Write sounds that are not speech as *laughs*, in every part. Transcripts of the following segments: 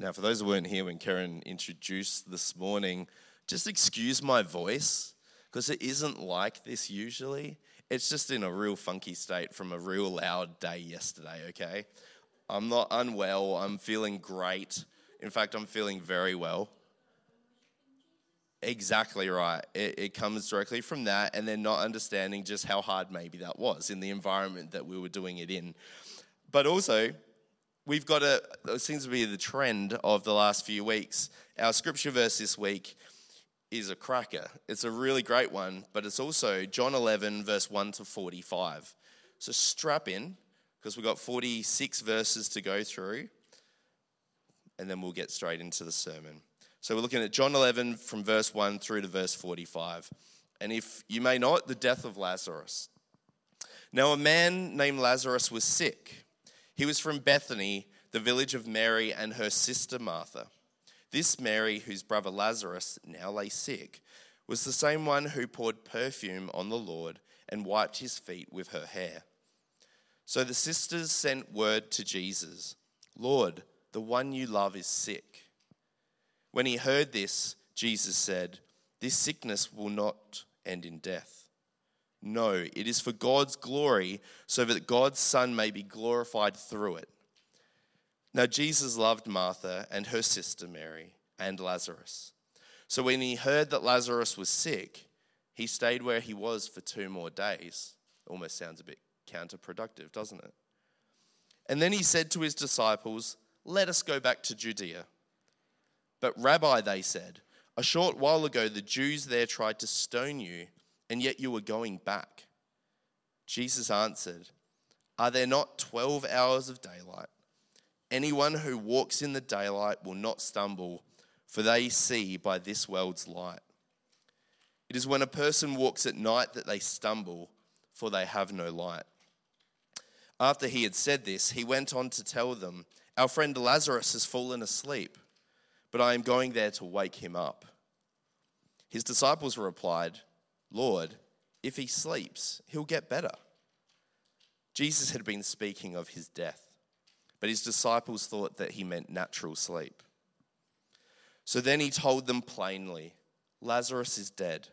Now, for those who weren't here when Karen introduced this morning, just excuse my voice because it isn't like this usually. It's just in a real funky state from a real loud day yesterday, okay? I'm not unwell, I'm feeling great. In fact, I'm feeling very well. Exactly right. It, it, comes directly from that, and then not understanding just how hard maybe that was in the environment that we were doing it in. But also, we've got a, it seems to be the trend of the last few weeks. Our scripture verse this week is a cracker. It's a really great one, but it's also John 11, verse 1 to 45. So strap in, because we've got 46 verses to go through, and then we'll get straight into the sermon. So we're looking at John 11 from verse 1 through to verse 45. And if you may know it, the death of Lazarus. Now, a man named Lazarus was sick. He was from Bethany, the village of Mary and her sister Martha. This Mary, whose brother Lazarus now lay sick, was the same one who poured perfume on the Lord and wiped his feet with her hair. So the sisters sent word to Jesus Lord, the one you love is sick. When he heard this, Jesus said, This sickness will not end in death no, it is for God's glory, so that God's Son may be glorified through it. Now, Jesus loved Martha and her sister Mary and Lazarus. So when he heard that Lazarus was sick, he stayed where he was for two more days. Almost sounds a bit counterproductive, doesn't it? And then he said to his disciples, Let us go back to Judea. But, Rabbi, they said, a short while ago the Jews there tried to stone you and yet you are going back. Jesus answered, Are there not 12 hours of daylight? Anyone who walks in the daylight will not stumble, for they see by this world's light. It is when a person walks at night that they stumble, for they have no light. After he had said this, he went on to tell them, Our friend Lazarus has fallen asleep, but I am going there to wake him up. His disciples replied, Lord, if he sleeps, he'll get better. Jesus had been speaking of his death, but his disciples thought that he meant natural sleep. So then he told them plainly Lazarus is dead,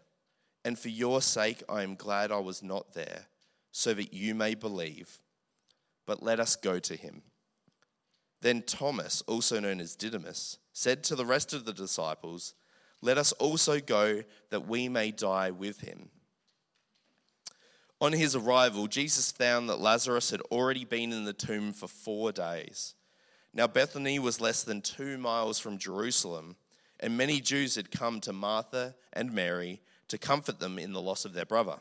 and for your sake I am glad I was not there, so that you may believe. But let us go to him. Then Thomas, also known as Didymus, said to the rest of the disciples, let us also go that we may die with him. On his arrival, Jesus found that Lazarus had already been in the tomb for four days. Now, Bethany was less than two miles from Jerusalem, and many Jews had come to Martha and Mary to comfort them in the loss of their brother.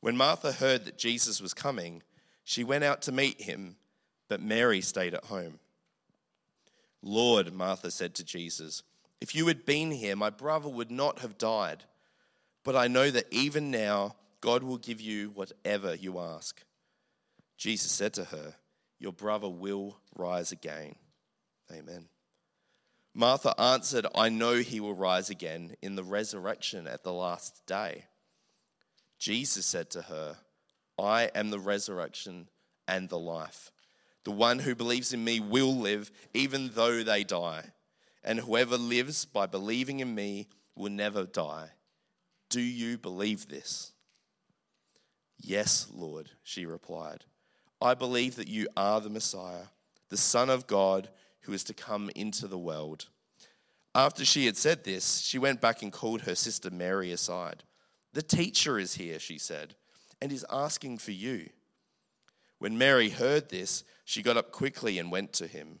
When Martha heard that Jesus was coming, she went out to meet him, but Mary stayed at home. Lord, Martha said to Jesus, if you had been here, my brother would not have died. But I know that even now, God will give you whatever you ask. Jesus said to her, Your brother will rise again. Amen. Martha answered, I know he will rise again in the resurrection at the last day. Jesus said to her, I am the resurrection and the life. The one who believes in me will live even though they die and whoever lives by believing in me will never die. Do you believe this? Yes, Lord, she replied. I believe that you are the Messiah, the Son of God who is to come into the world. After she had said this, she went back and called her sister Mary aside. The teacher is here, she said, and is asking for you. When Mary heard this, she got up quickly and went to him.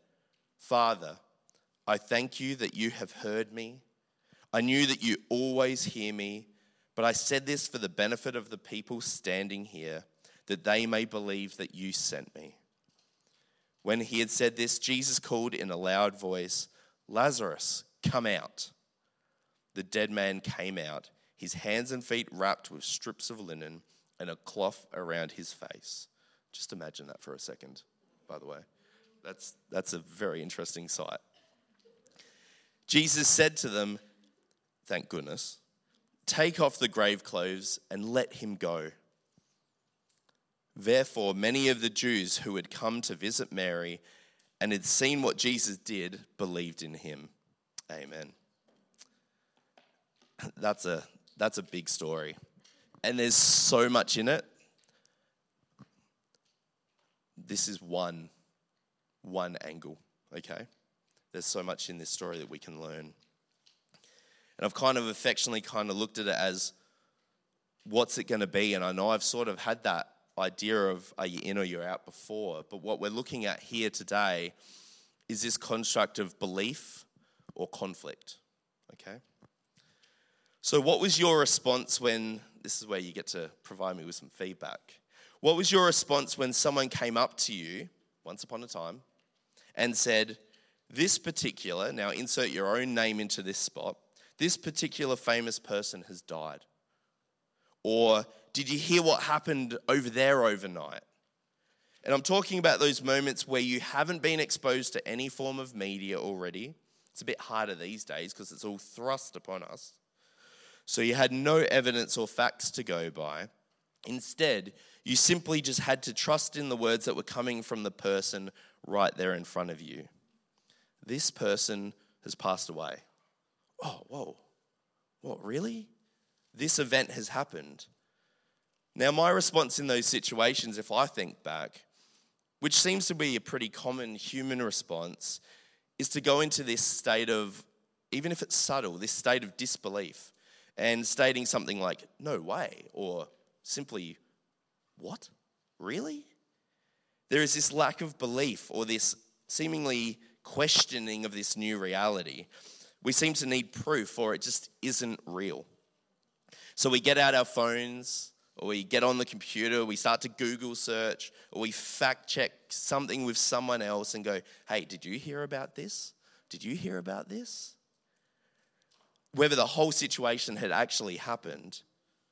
Father, I thank you that you have heard me. I knew that you always hear me, but I said this for the benefit of the people standing here, that they may believe that you sent me. When he had said this, Jesus called in a loud voice, Lazarus, come out. The dead man came out, his hands and feet wrapped with strips of linen and a cloth around his face. Just imagine that for a second, by the way. That's, that's a very interesting sight. Jesus said to them, Thank goodness, take off the grave clothes and let him go. Therefore, many of the Jews who had come to visit Mary and had seen what Jesus did believed in him. Amen. *laughs* That's a, that's a big story. And there's so much in it. This is one one angle, okay? There's so much in this story that we can learn. And I've kind of affectionately kind of looked at it as what's it going to be? And I know I've sort of had that idea of are you in or you're out before, but what we're looking at here today is this construct of belief or conflict, okay? So, what was your response when this is where you get to provide me with some feedback? What was your response when someone came up to you once upon a time and said, This particular, now insert your own name into this spot, this particular famous person has died? Or did you hear what happened over there overnight? And I'm talking about those moments where you haven't been exposed to any form of media already. It's a bit harder these days because it's all thrust upon us. So you had no evidence or facts to go by. Instead, you simply just had to trust in the words that were coming from the person right there in front of you. This person has passed away. Oh, whoa. What, really? This event has happened. Now, my response in those situations, if I think back, which seems to be a pretty common human response, is to go into this state of, even if it's subtle, this state of disbelief and stating something like, no way, or simply, what? Really? There is this lack of belief or this seemingly questioning of this new reality. We seem to need proof or it just isn't real. So we get out our phones or we get on the computer, we start to Google search or we fact check something with someone else and go, hey, did you hear about this? Did you hear about this? Whether the whole situation had actually happened,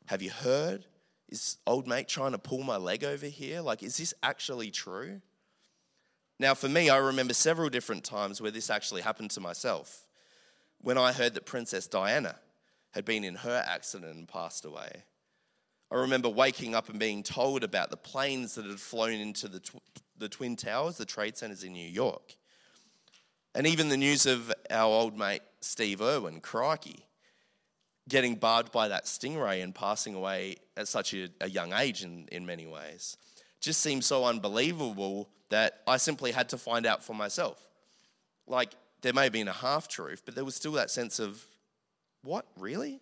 have you heard? Is old mate trying to pull my leg over here? Like, is this actually true? Now, for me, I remember several different times where this actually happened to myself. When I heard that Princess Diana had been in her accident and passed away. I remember waking up and being told about the planes that had flown into the, tw- the Twin Towers, the trade centers in New York. And even the news of our old mate Steve Irwin, crikey getting barbed by that stingray and passing away at such a, a young age in, in many ways just seemed so unbelievable that I simply had to find out for myself. Like, there may have been a half truth, but there was still that sense of, what, really?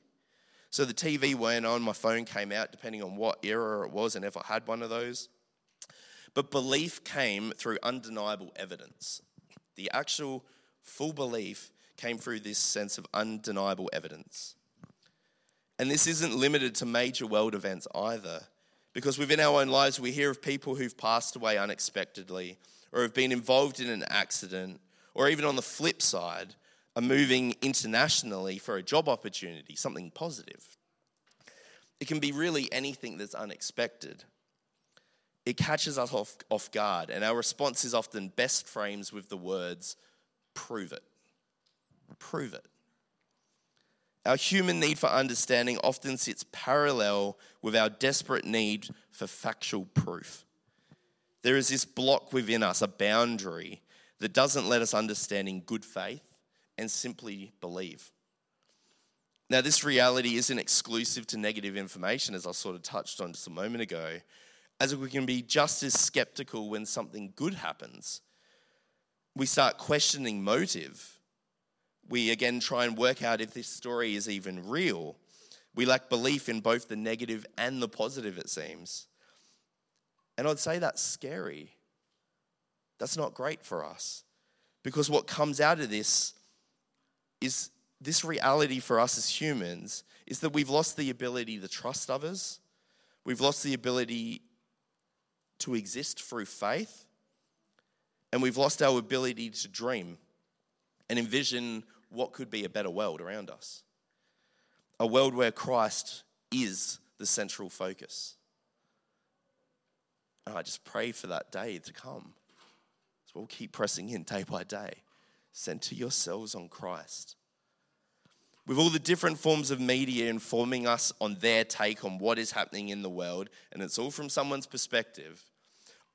So the TV went on, my phone came out, depending on what era it was and if I had one of those. But belief came through undeniable evidence. The actual full belief came through this sense of undeniable evidence. And this isn't limited to major world events either, because within our own lives, we hear of people who've passed away unexpectedly, or have been involved in an accident, or even on the flip side, are moving internationally for a job opportunity, something positive. It can be really anything that's unexpected. It catches us off, off guard, and our response is often best framed with the words, prove it. Prove it. Our human need for understanding often sits parallel with our desperate need for factual proof. There is this block within us, a boundary that doesn't let us understand in good faith and simply believe. Now, this reality isn't exclusive to negative information, as I sort of touched on just a moment ago, as we can be just as skeptical when something good happens. We start questioning motive. We again try and work out if this story is even real. We lack belief in both the negative and the positive, it seems. And I'd say that's scary. That's not great for us. Because what comes out of this is this reality for us as humans is that we've lost the ability to trust others. We've lost the ability to exist through faith. And we've lost our ability to dream and envision what could be a better world around us. A world where Christ is the central focus. And I just pray for that day to come. So we'll keep pressing in day by day. Center yourselves on Christ. With all the different forms of media informing us on their take on what is happening in the world, and it's all from someone's perspective,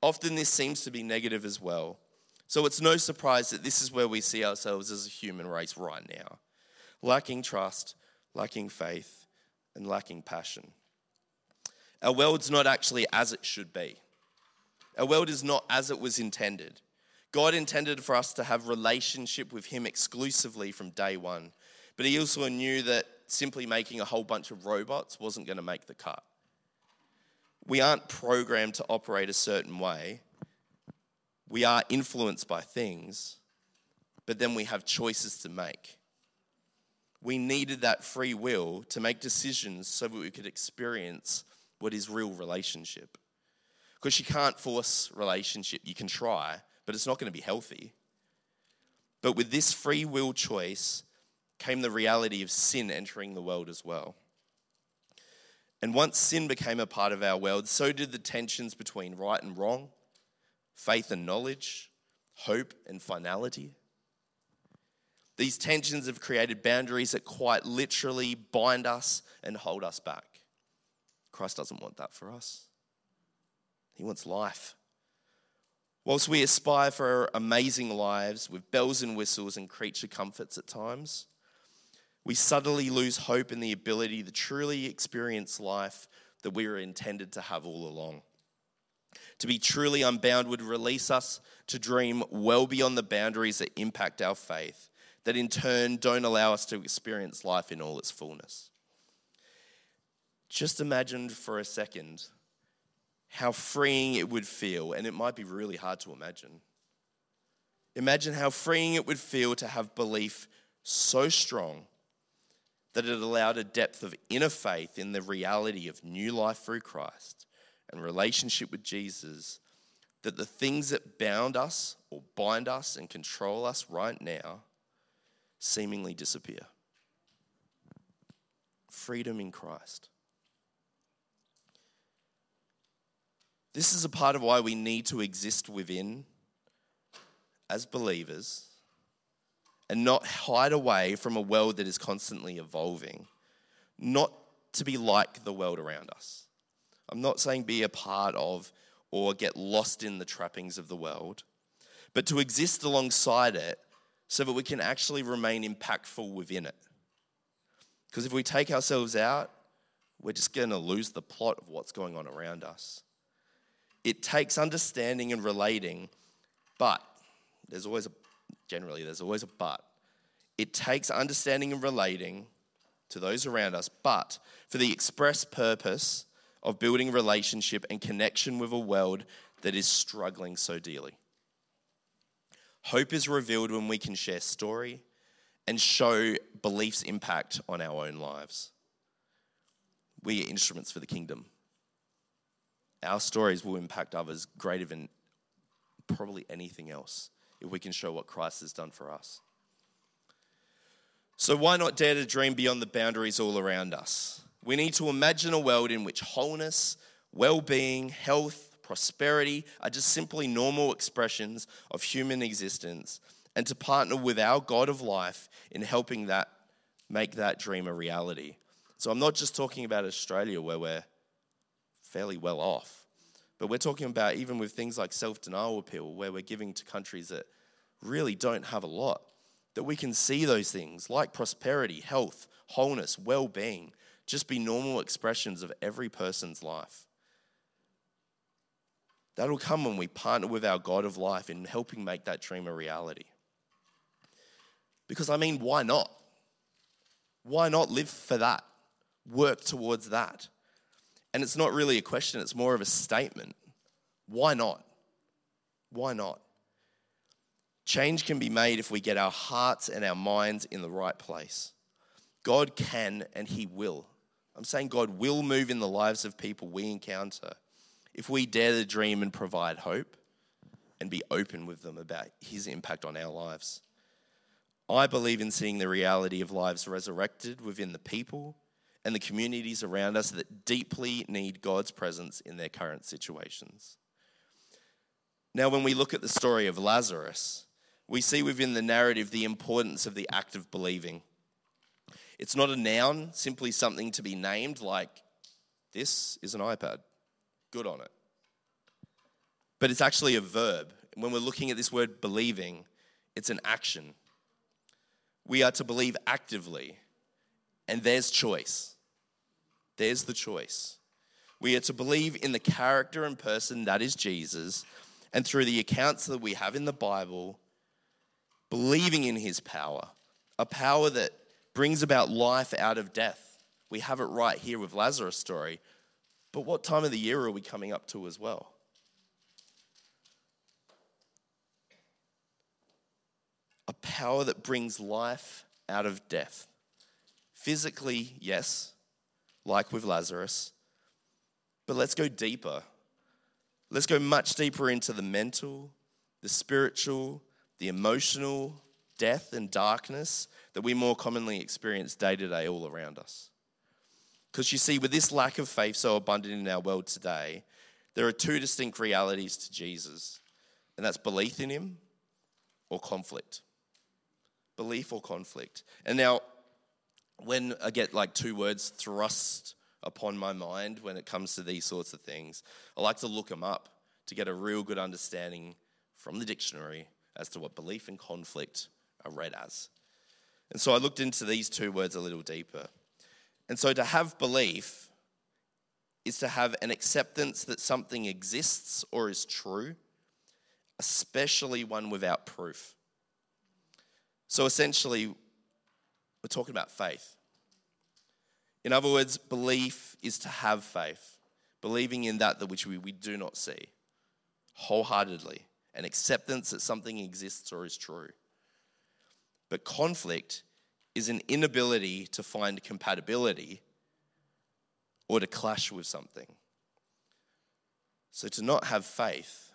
often this seems to be negative as well. So it's no surprise that this is where we see ourselves as a human race right now lacking trust, lacking faith, and lacking passion. Our world's not actually as it should be. Our world is not as it was intended. God intended for us to have relationship with him exclusively from day 1. But he also knew that simply making a whole bunch of robots wasn't going to make the cut. We aren't programmed to operate a certain way. We are influenced by things, but then we have choices to make. We needed that free will to make decisions so that we could experience what is real relationship. Because you can't force relationship. You can try, but it's not going to be healthy. But with this free will choice came the reality of sin entering the world as well. And once sin became a part of our world, so did the tensions between right and wrong, faith and knowledge, hope and finality. These tensions have created boundaries that quite literally bind us and hold us back. Christ doesn't want that for us. He wants life. Whilst we aspire for amazing lives with bells and whistles and creature comforts at times, we subtly lose hope in the ability to truly experience life that we were intended to have all along. To be truly unbound would release us to dream well beyond the boundaries that impact our faith, that in turn don't allow us to experience life in all its fullness. Just imagine for a second how freeing it would feel, and it might be really hard to imagine. Imagine how freeing it would feel to have belief so strong that it allowed a depth of inner faith in the reality of new life through Christ and relationship with Jesus that the things that bound us or bind us and control us right now seemingly disappear. Freedom in Christ. This is a part of why we need to exist within as believers and not hide away from a world that is constantly evolving, not to be like the world around us. I'm not saying be a part of or get lost in the trappings of the world, but to exist alongside it so that we can actually remain impactful within it. Because if we take ourselves out, we're just going to lose the plot of what's going on around us. It takes understanding and relating, but there's always a, generally, there's always a but. It takes understanding and relating to those around us, but for the express purpose of building relationship and connection with a world that is struggling so dearly. Hope is revealed when we can share story and show belief's impact on our own lives. We are instruments for the kingdom our stories will impact others greater than probably anything else if we can show what Christ has done for us. So, why not dare to dream beyond the boundaries all around us? We need to imagine a world in which wholeness, well being, health, prosperity are just simply normal expressions of human existence, and to partner with our God of life in helping that make that dream a reality. So I'm not just talking about Australia where we're fairly well off, but we're talking about even with things like self denial appeal, where we're giving to countries that really don't have a lot, that we can see those things like prosperity, health, wholeness, well being just be normal expressions of every person's life. That'll come when we partner with our God of life in helping make that dream a reality. Because, I mean, why not? Why not live for that? Work towards that. And it's not really a question, it's more of a statement. Why not? Why not? Change can be made if we get our hearts and our minds in the right place. God can and He will. I'm saying God will move in the lives of people we encounter if we dare to dream and provide hope and be open with them about His impact on our lives. I believe in seeing the reality of lives resurrected within the people and the communities around us that deeply need God's presence in their current situations. Now, when we look at the story of Lazarus, we see within the narrative the importance of the act of believing. It's not a noun, simply something to be named, like this is an iPad. Good on it. But it's actually a verb. When we're looking at this word believing, it's an action. We are to believe actively, and there's choice. There's the choice. We are to believe in the character and person that is Jesus, and through the accounts that we have in the Bible, believing in his power, a power that brings about life out of death. We have it right here with Lazarus' story. But what time of the year are we coming up to as well? A power that brings life out of death. Physically, yes, like with Lazarus. But let's go deeper. Let's go much deeper into the mental, the spiritual, the emotional death and darkness that we more commonly experience day to day all around us. Because you see, with this lack of faith so abundant in our world today, there are two distinct realities to Jesus, and that's belief in him or conflict. Belief or conflict. And now, when I get like two words thrust upon my mind when it comes to these sorts of things, I like to look them up to get a real good understanding from the dictionary as to what belief and conflict are read as. And so I looked into these two words a little deeper. And so to have belief is to have an acceptance that something exists or is true, especially one without proof. So essentially, we're talking about faith. In other words, belief is to have faith, believing in that, that which we, we do not see, wholeheartedly, an acceptance that something exists or is true. But conflict is an inability to find compatibility or to clash with something. So to not have faith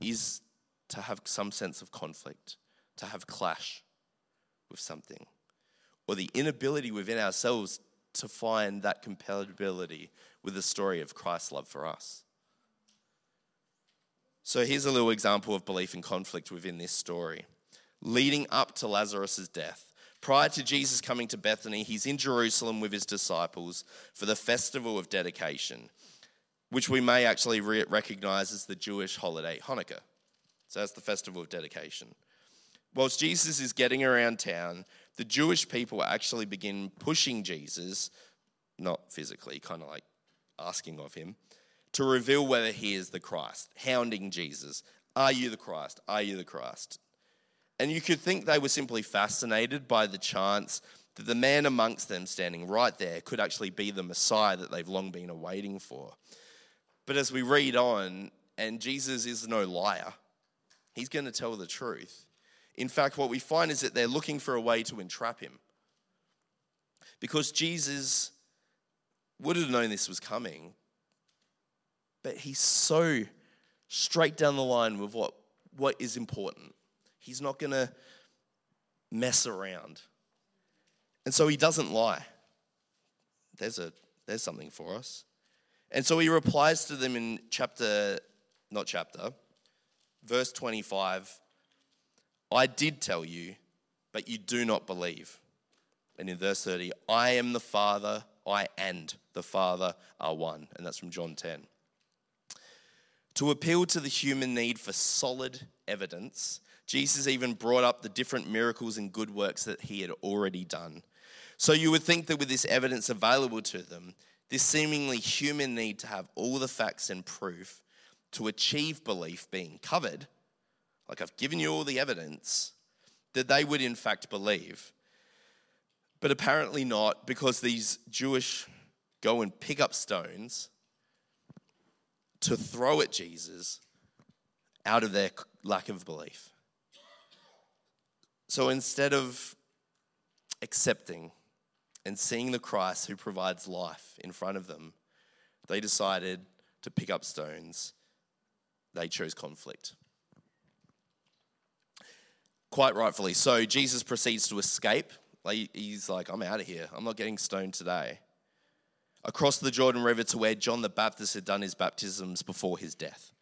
is to have some sense of conflict, to have clash with something, or the inability within ourselves to find that compatibility with the story of Christ's love for us. So here's a little example of belief and conflict within this story leading up to Lazarus' death. Prior to Jesus coming to Bethany, he's in Jerusalem with his disciples for the festival of dedication, which we may actually re- recognize as the Jewish holiday Hanukkah. So that's the festival of dedication. Whilst Jesus is getting around town, the Jewish people actually begin pushing Jesus, not physically, kind of like asking of him, to reveal whether he is the Christ, hounding Jesus. Are you the Christ? Are you the Christ? And you could think they were simply fascinated by the chance that the man amongst them standing right there could actually be the Messiah that they've long been awaiting for. But as we read on, and Jesus is no liar, he's going to tell the truth. In fact, what we find is that they're looking for a way to entrap him. Because Jesus would have known this was coming, but he's so straight down the line with what, what is important. He's not going to mess around. And so he doesn't lie. There's, a, there's something for us. And so he replies to them in chapter, not chapter, verse 25 I did tell you, but you do not believe. And in verse 30, I am the Father, I and the Father are one. And that's from John 10. To appeal to the human need for solid evidence, Jesus even brought up the different miracles and good works that he had already done. So you would think that with this evidence available to them, this seemingly human need to have all the facts and proof to achieve belief being covered, like I've given you all the evidence, that they would in fact believe. But apparently not, because these Jewish go and pick up stones to throw at Jesus out of their lack of belief. So instead of accepting and seeing the Christ who provides life in front of them, they decided to pick up stones. They chose conflict. Quite rightfully. So Jesus proceeds to escape. He's like, I'm out of here. I'm not getting stoned today. Across the Jordan River to where John the Baptist had done his baptisms before his death.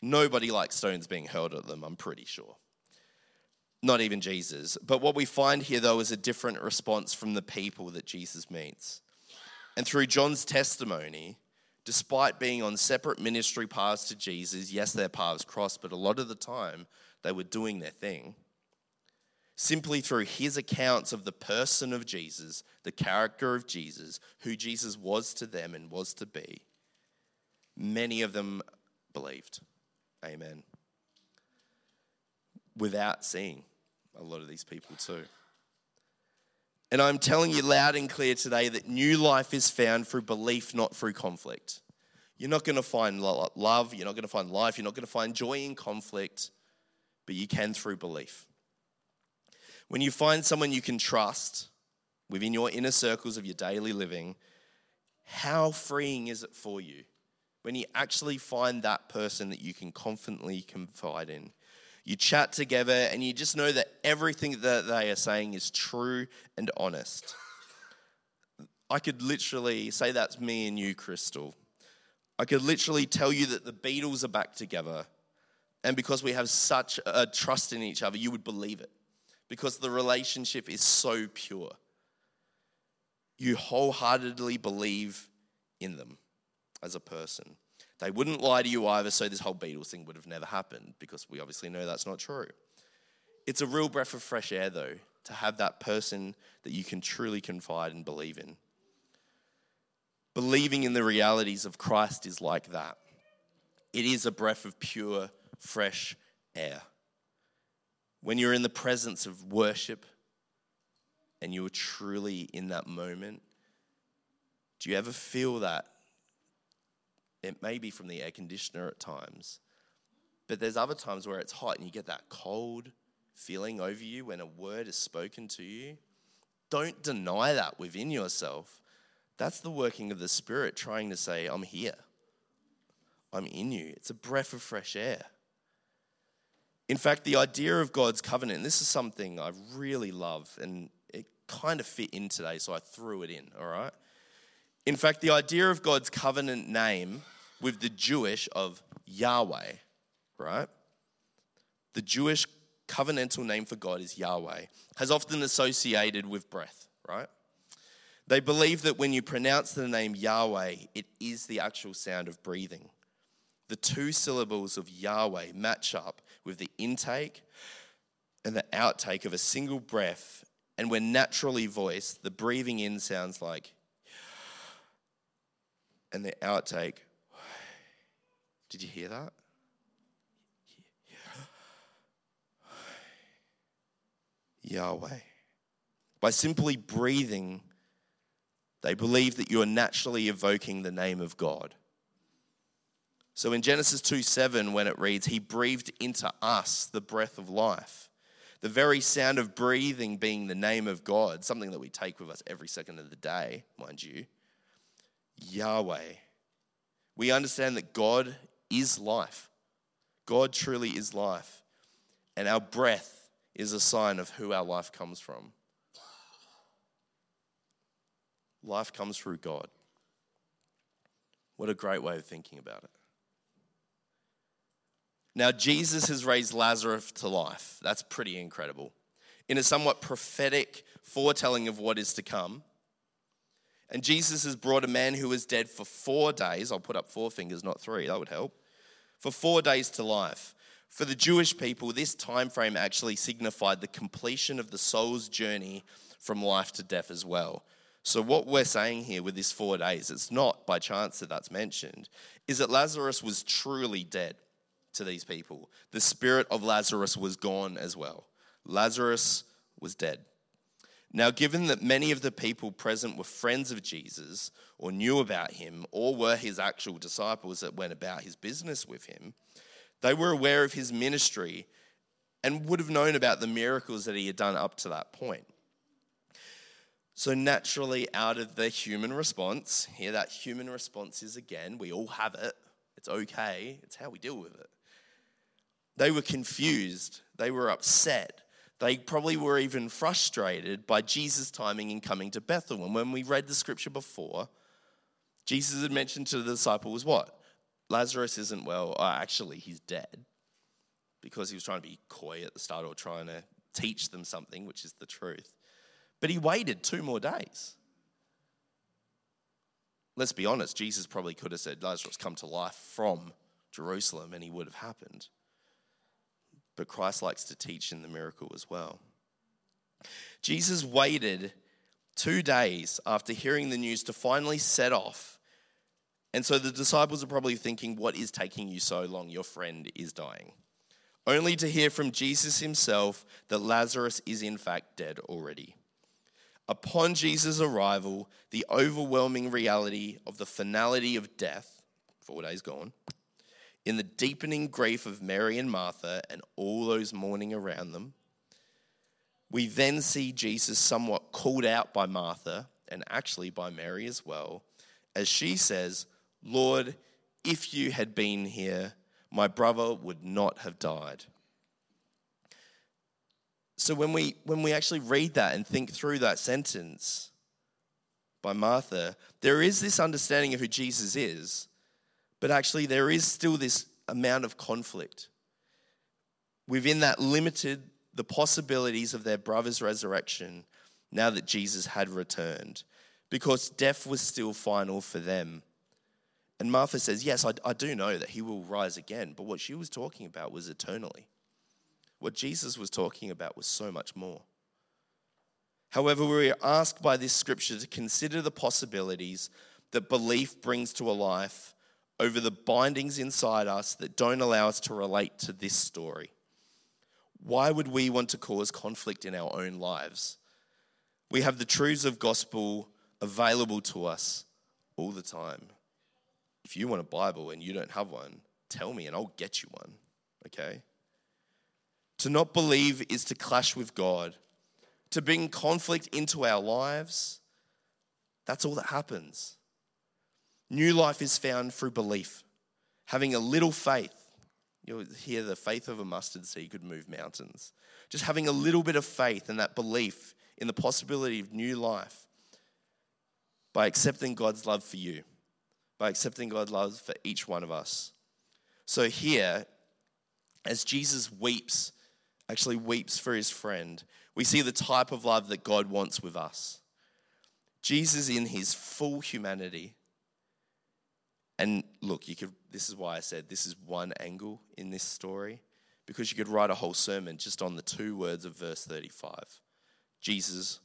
Nobody likes stones being hurled at them, I'm pretty sure not even Jesus. But what we find here, though, is a different response from the people that Jesus meets. And through John's testimony, despite being on separate ministry paths to Jesus, yes, their paths crossed, but a lot of the time they were doing their thing. Simply through his accounts of the person of Jesus, the character of Jesus, who Jesus was to them and was to be, many of them believed. Amen. Without seeing a lot of these people too. And I'm telling you loud and clear today that new life is found through belief, not through conflict. You're not going to find love, you're not going to find life, you're not going to find joy in conflict, but you can through belief. When you find someone you can trust within your inner circles of your daily living, how freeing is it for you when you actually find that person that you can confidently confide in? You chat together and you just know that everything that they are saying is true and honest. I could literally say that's me and you, Crystal. I could literally tell you that the Beatles are back together. And because we have such a trust in each other, you would believe it. Because the relationship is so pure. You wholeheartedly believe in them as a person. They wouldn't lie to you either, so this whole Beatles thing would have never happened because we obviously know that's not true. It's a real breath of fresh air, though, to have that person that you can truly confide and believe in. Believing in the realities of Christ is like that. It is a breath of pure, fresh air. When you're in the presence of worship and you're truly in that moment, do you ever feel that it may be from the air conditioner at times, but there's other times where it's hot and you get that cold feeling over you when a word is spoken to you. Don't deny that within yourself. That's the working of the Spirit trying to say, I'm here. I'm in you. It's a breath of fresh air. In fact, the idea of God's covenant, and this is something I really love, and it kind of fit in today, so I threw it in, all right? In fact, the idea of God's covenant name with the Jewish of Yahweh, right? The Jewish covenantal name for God is Yahweh, has often associated with breath, right? They believe that when you pronounce the name Yahweh, it is the actual sound of breathing. The two syllables of Yahweh match up with the intake and the outtake of a single breath. And when naturally voiced, the breathing in sounds like, and the outtake did you hear that? Yahweh. By simply breathing, they believe that you are naturally evoking the name of God. So in Genesis 2 7, when it reads, He breathed into us the breath of life, the very sound of breathing being the name of God, something that we take with us every second of the day, mind you, Yahweh. We understand that God is life. God truly is life. And our breath is a sign of who our life comes from. Life comes through God. What a great way of thinking about it. Now, Jesus has raised Lazarus to life. That's pretty incredible. in a somewhat prophetic foretelling of what is to come. And Jesus has brought a man who was dead for four days. I'll put up four fingers, not three, that would help. For four days to life. For the Jewish people, this time frame actually signified the completion of the soul's journey from life to death as well. So, what we're saying here with this four days, it's not by chance that that's mentioned, is that Lazarus was truly dead to these people. The spirit of Lazarus was gone as well. Lazarus was dead. Now, given that many of the people present were friends of Jesus or knew about him or were his actual disciples that went about his business with him, they were aware of his ministry and would have known about the miracles that he had done up to that point. So, naturally, out of the human response, here that human response is again, we all have it. It's okay. It's how we deal with it. They were confused. They were upset. They probably were even frustrated by Jesus' timing in coming to Bethel. And when we read the scripture before, Jesus had mentioned to the disciples what? Lazarus isn't well. Oh, actually, he's dead. Because he was trying to be coy at the start or trying to teach them something, which is the truth. But he waited two more days. Let's be honest, Jesus probably could have said, Lazarus, come to life from Jerusalem, and he would have happened. But Christ likes to teach in the miracle as well. Jesus waited two days after hearing the news to finally set off. And so the disciples are probably thinking, What is taking you so long? Your friend is dying. Only to hear from Jesus himself that Lazarus is in fact dead already. Upon Jesus' arrival, the overwhelming reality of the finality of death, four days gone, in the deepening grief of Mary and Martha and all those mourning around them, we then see Jesus somewhat called out by Martha and actually by Mary as well, as she says, Lord, if you had been here, my brother would not have died. So when we when we actually read that and think through that sentence by Martha, there is this understanding of who Jesus is, but actually there is still this amount of conflict within that limited the possibilities of their brother's resurrection now that Jesus had returned because death was still final for them. And Martha says, Yes, I, I do know that he will rise again, but what she was talking about was eternally. What Jesus was talking about was so much more. However, we are asked by this scripture to consider the possibilities that belief brings to a life over the bindings inside us that don't allow us to relate to this story. Why would we want to cause conflict in our own lives? We have the truths of gospel available to us all the time. If you want a Bible and you don't have one, tell me and I'll get you one, okay? To not believe is to clash with God. To bring conflict into our lives, that's all that happens. New life is found through belief. Having a little faith. You'll hear the faith of a mustard seed could move mountains. Just having a little bit of faith and that belief in the possibility of new life by accepting God's love for you, by accepting God's love for each one of us. So, here, as Jesus weeps actually weeps for his friend. We see the type of love that God wants with us. Jesus in his full humanity. And look, you could this is why I said this is one angle in this story because you could write a whole sermon just on the two words of verse 35. Jesus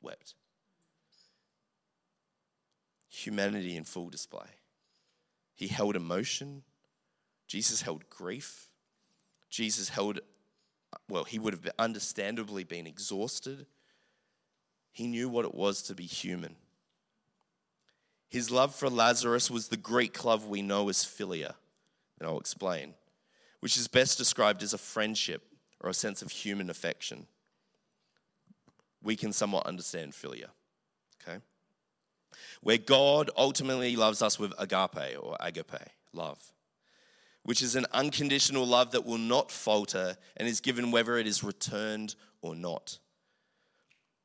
wept. Humanity in full display. He held emotion. Jesus held grief. Jesus held well, he would have understandably been exhausted. He knew what it was to be human. His love for Lazarus was the Greek love we know as philia, and I'll explain, which is best described as a friendship or a sense of human affection. We can somewhat understand philia, okay? Where God ultimately loves us with agape or agape, love which is an unconditional love that will not falter and is given whether it is returned or not.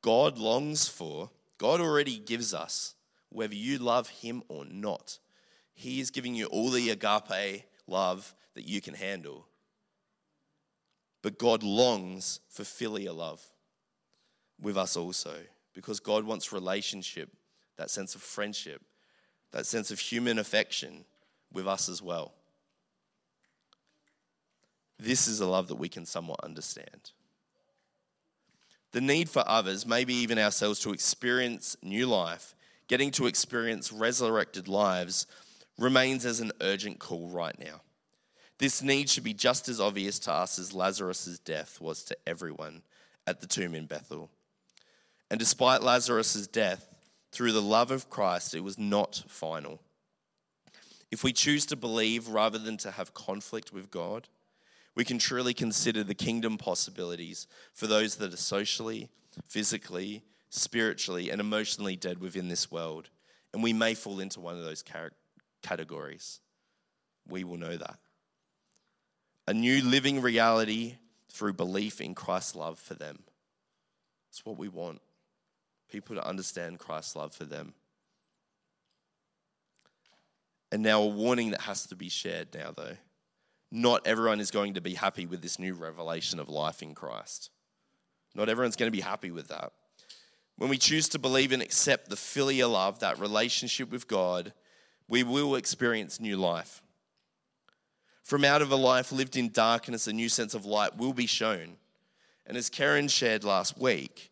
God longs for, God already gives us, whether you love Him or not. He is giving you all the agape love that you can handle. But God longs for philia love, with us also because God wants relationship, that sense of friendship, that sense of human affection with us as well. This is a love that we can somewhat understand. The need for others, maybe even ourselves, to experience new life, getting to experience resurrected lives, remains as an urgent call right now. This need should be just as obvious to us as Lazarus' death was to everyone at the tomb in Bethel. And despite Lazarus' death, through the love of Christ, it was not final. If we choose to believe rather than to have conflict with God, we can truly consider the kingdom possibilities for those that are socially, physically, spiritually, and emotionally dead within this world. And we may fall into one of those categories. We will know that. A new living reality through belief in Christ's love for them. It's what we want people to understand Christ's love for them. And now, a warning that has to be shared now, though. Not everyone is going to be happy with this new revelation of life in Christ. Not everyone's going to be happy with that. When we choose to believe and accept the philia love, that relationship with God, we will experience new life. From out of a life lived in darkness, a new sense of light will be shown. And as Karen shared last week,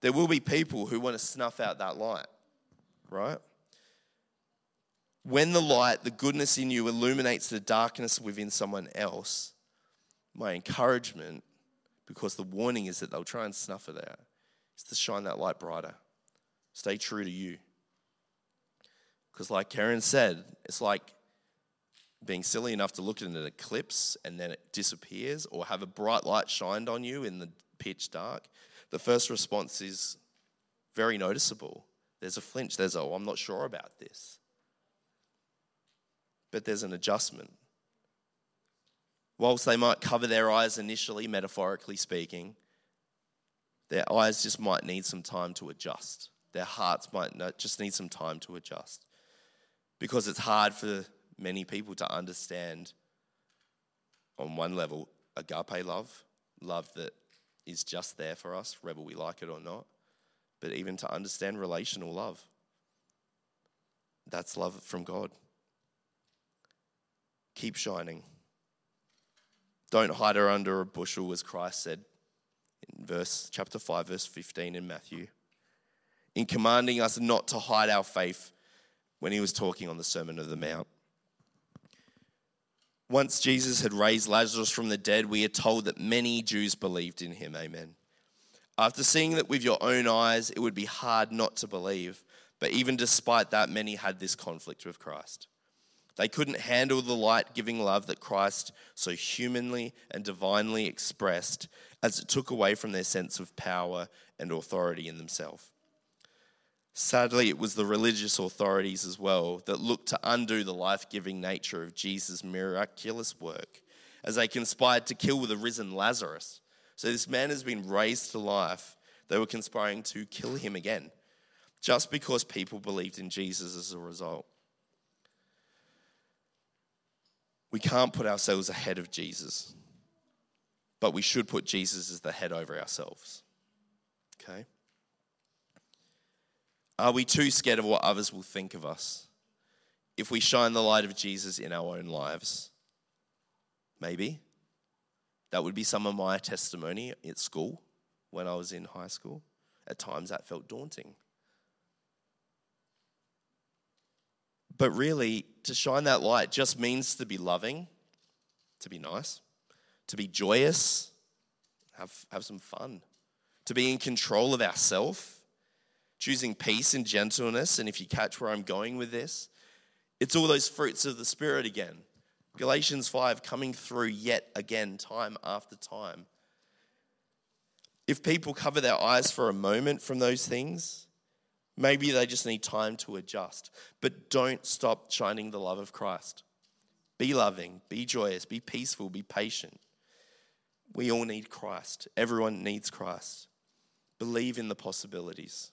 there will be people who want to snuff out that light, right? When the light, the goodness in you, illuminates the darkness within someone else, my encouragement, because the warning is that they'll try and snuff it out, is to shine that light brighter. Stay true to you. Because, like Karen said, it's like being silly enough to look at an eclipse and then it disappears, or have a bright light shined on you in the pitch dark the first response is very noticeable. There's a flinch, there's oh, I'm not sure about this. But there's an adjustment. Whilst they might cover their eyes initially, metaphorically speaking, their eyes just might need some time to adjust. Their hearts might just need some time to adjust. Because it's hard for many people to understand, on one level, agape love, love that is just there for us, whether we like it or not, but even to understand relational love. That's love from God. Keep shining. Don't hide her under a bushel, as Christ said in verse chapter 5, verse 15 in Matthew. In commanding us not to hide our faith when he was talking on the Sermon of the Mount. Once Jesus had raised Lazarus from the dead, we are told that many Jews believed in him. Amen. After seeing that with your own eyes, it would be hard not to believe. But even despite that, many had this conflict with Christ. They couldn't handle the light giving love that Christ so humanly and divinely expressed, as it took away from their sense of power and authority in themselves. Sadly, it was the religious authorities as well that looked to undo the life giving nature of Jesus' miraculous work as they conspired to kill the risen Lazarus. So, this man has been raised to life. They were conspiring to kill him again just because people believed in Jesus as a result. We can't put ourselves ahead of Jesus, but we should put Jesus as the head over ourselves. Okay? Are we too scared of what others will think of us if we shine the light of Jesus in our own lives? Maybe. That would be some of my testimony at school when I was in high school. At times that felt daunting. But really, to shine that light just means to be loving, to be nice, to be joyous, have, have some fun, to be in control of ourselves choosing peace and gentleness. And if you catch where I'm going with this, it's all those fruits of the Spirit again. Galatians 5 coming through yet again, time after time. If people cover their eyes for a moment from those things, maybe they just need time to adjust. But don't stop shining the love of Christ. Be loving, be joyous, be peaceful, be patient. We all need Christ. Everyone needs Christ. Believe in the possibilities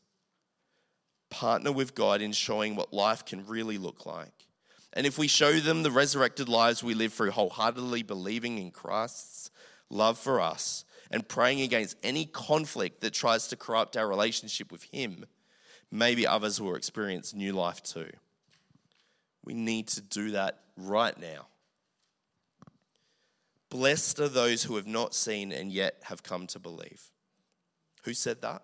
partner with God in showing what life can really look like. And if we show them the resurrected lives we live through wholeheartedly believing in Christ's love for us and praying against any conflict that tries to corrupt our relationship with Him, maybe others will experience new life too. We need to do that right now. Blessed are those who have not seen and yet have come to believe. Who said that?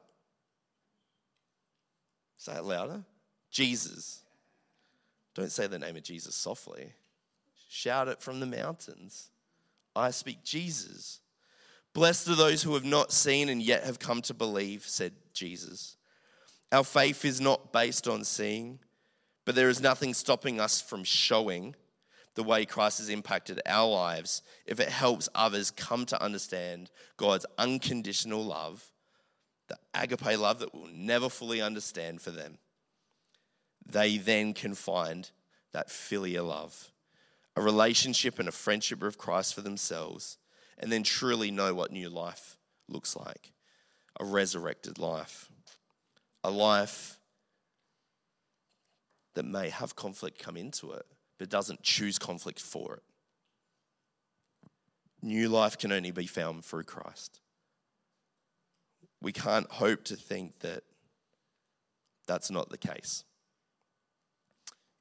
Say it louder. Jesus. Don't say the name of Jesus softly. Shout it from the mountains. I speak Jesus. Blessed are those who have not seen and yet have come to believe, said Jesus. Our faith is not based on seeing, but there is nothing stopping us from showing the way Christ has impacted our lives if it helps others come to understand God's unconditional love, the agape love that we'll never fully understand for them. They then can find that philia love, a relationship and a friendship with Christ for themselves, and then truly know what new life looks like a resurrected life, a life that may have conflict come into it, but doesn't choose conflict for it. New life can only be found through Christ. We can't hope to think that that's not the case.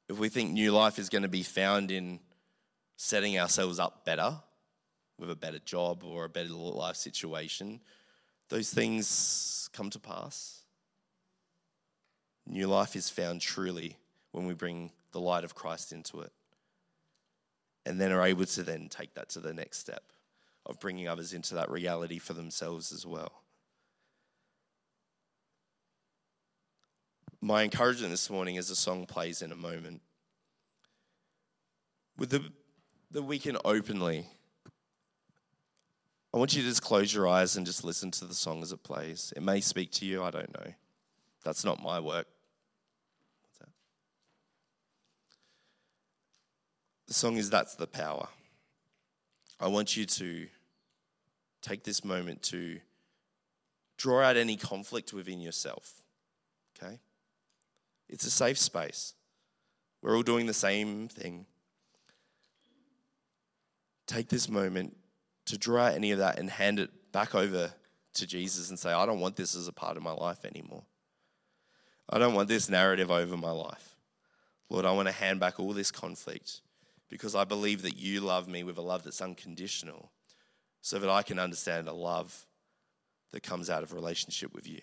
If we think new life is going to be found in setting ourselves up better, with a better job or a better life situation, those things come to pass. New life is found truly when we bring the light of Christ into it. And then are able to then take that to the next step of bringing others into that reality for themselves as well. My encouragement this morning as the song plays in a moment, with the, the we can openly, I want you to just close your eyes and just listen to the song as it plays. It may speak to you, I don't know. That's not my work. The song is That's the Power. I want you to take this moment to draw out any conflict within yourself. Okay? It's a safe space. We're all doing the same thing. Take this moment to draw out any of that and hand it back over to Jesus and say, I don't want this as a part of my life anymore. I don't want this narrative over my life. Lord, I want to hand back all this conflict because I believe that you love me with a love that's unconditional so that I can understand a love that comes out of relationship with you.